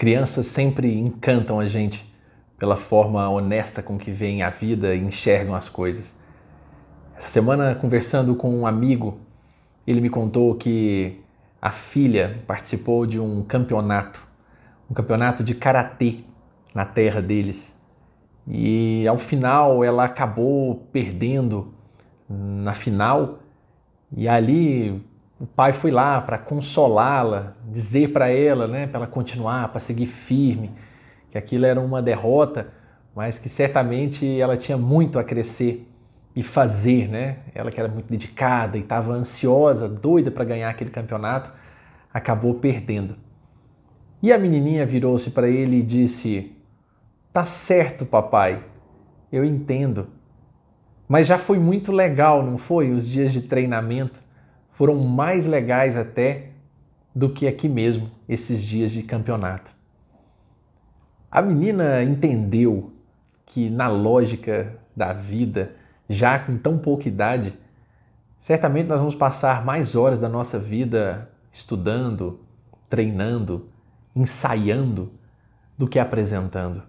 Crianças sempre encantam a gente pela forma honesta com que veem a vida e enxergam as coisas. Essa semana, conversando com um amigo, ele me contou que a filha participou de um campeonato, um campeonato de karatê na terra deles. E ao final ela acabou perdendo na final, e ali o pai foi lá para consolá-la, dizer para ela, né, para ela continuar, para seguir firme, que aquilo era uma derrota, mas que certamente ela tinha muito a crescer e fazer, né? Ela que era muito dedicada e estava ansiosa, doida para ganhar aquele campeonato, acabou perdendo. E a menininha virou-se para ele e disse: "Tá certo, papai. Eu entendo. Mas já foi muito legal, não foi? Os dias de treinamento foram mais legais até do que aqui mesmo, esses dias de campeonato. A menina entendeu que, na lógica da vida, já com tão pouca idade, certamente nós vamos passar mais horas da nossa vida estudando, treinando, ensaiando, do que apresentando.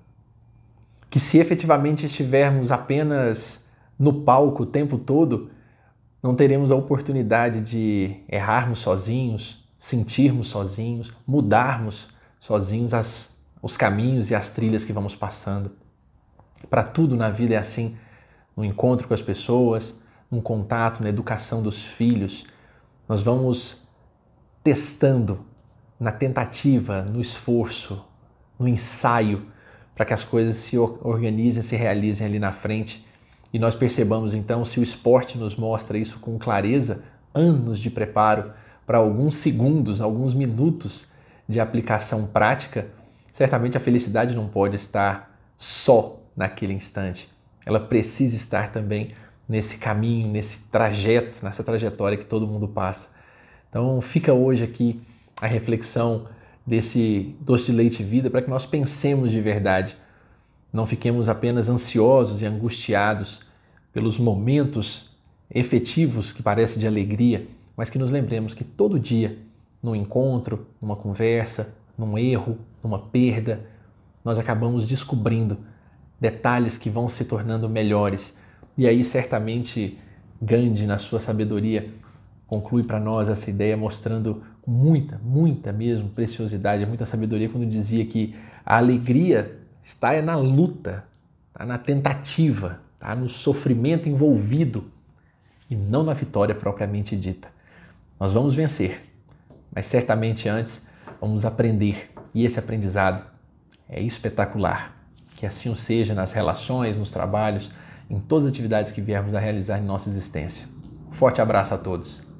Que se efetivamente estivermos apenas no palco o tempo todo, não teremos a oportunidade de errarmos sozinhos, sentirmos sozinhos, mudarmos sozinhos as, os caminhos e as trilhas que vamos passando. Para tudo na vida é assim, no encontro com as pessoas, no contato, na educação dos filhos, nós vamos testando na tentativa, no esforço, no ensaio, para que as coisas se organizem, se realizem ali na frente e nós percebamos então, se o esporte nos mostra isso com clareza, anos de preparo para alguns segundos, alguns minutos de aplicação prática, certamente a felicidade não pode estar só naquele instante. Ela precisa estar também nesse caminho, nesse trajeto, nessa trajetória que todo mundo passa. Então fica hoje aqui a reflexão desse doce de leite vida para que nós pensemos de verdade não fiquemos apenas ansiosos e angustiados pelos momentos efetivos que parecem de alegria, mas que nos lembremos que todo dia, num encontro, numa conversa, num erro, numa perda, nós acabamos descobrindo detalhes que vão se tornando melhores. E aí, certamente, Gandhi, na sua sabedoria, conclui para nós essa ideia mostrando muita, muita mesmo preciosidade, muita sabedoria quando dizia que a alegria está é na luta, está na tentativa, está no sofrimento envolvido e não na vitória propriamente dita. Nós vamos vencer, mas certamente antes vamos aprender e esse aprendizado é espetacular. Que assim o seja nas relações, nos trabalhos, em todas as atividades que viermos a realizar em nossa existência. forte abraço a todos.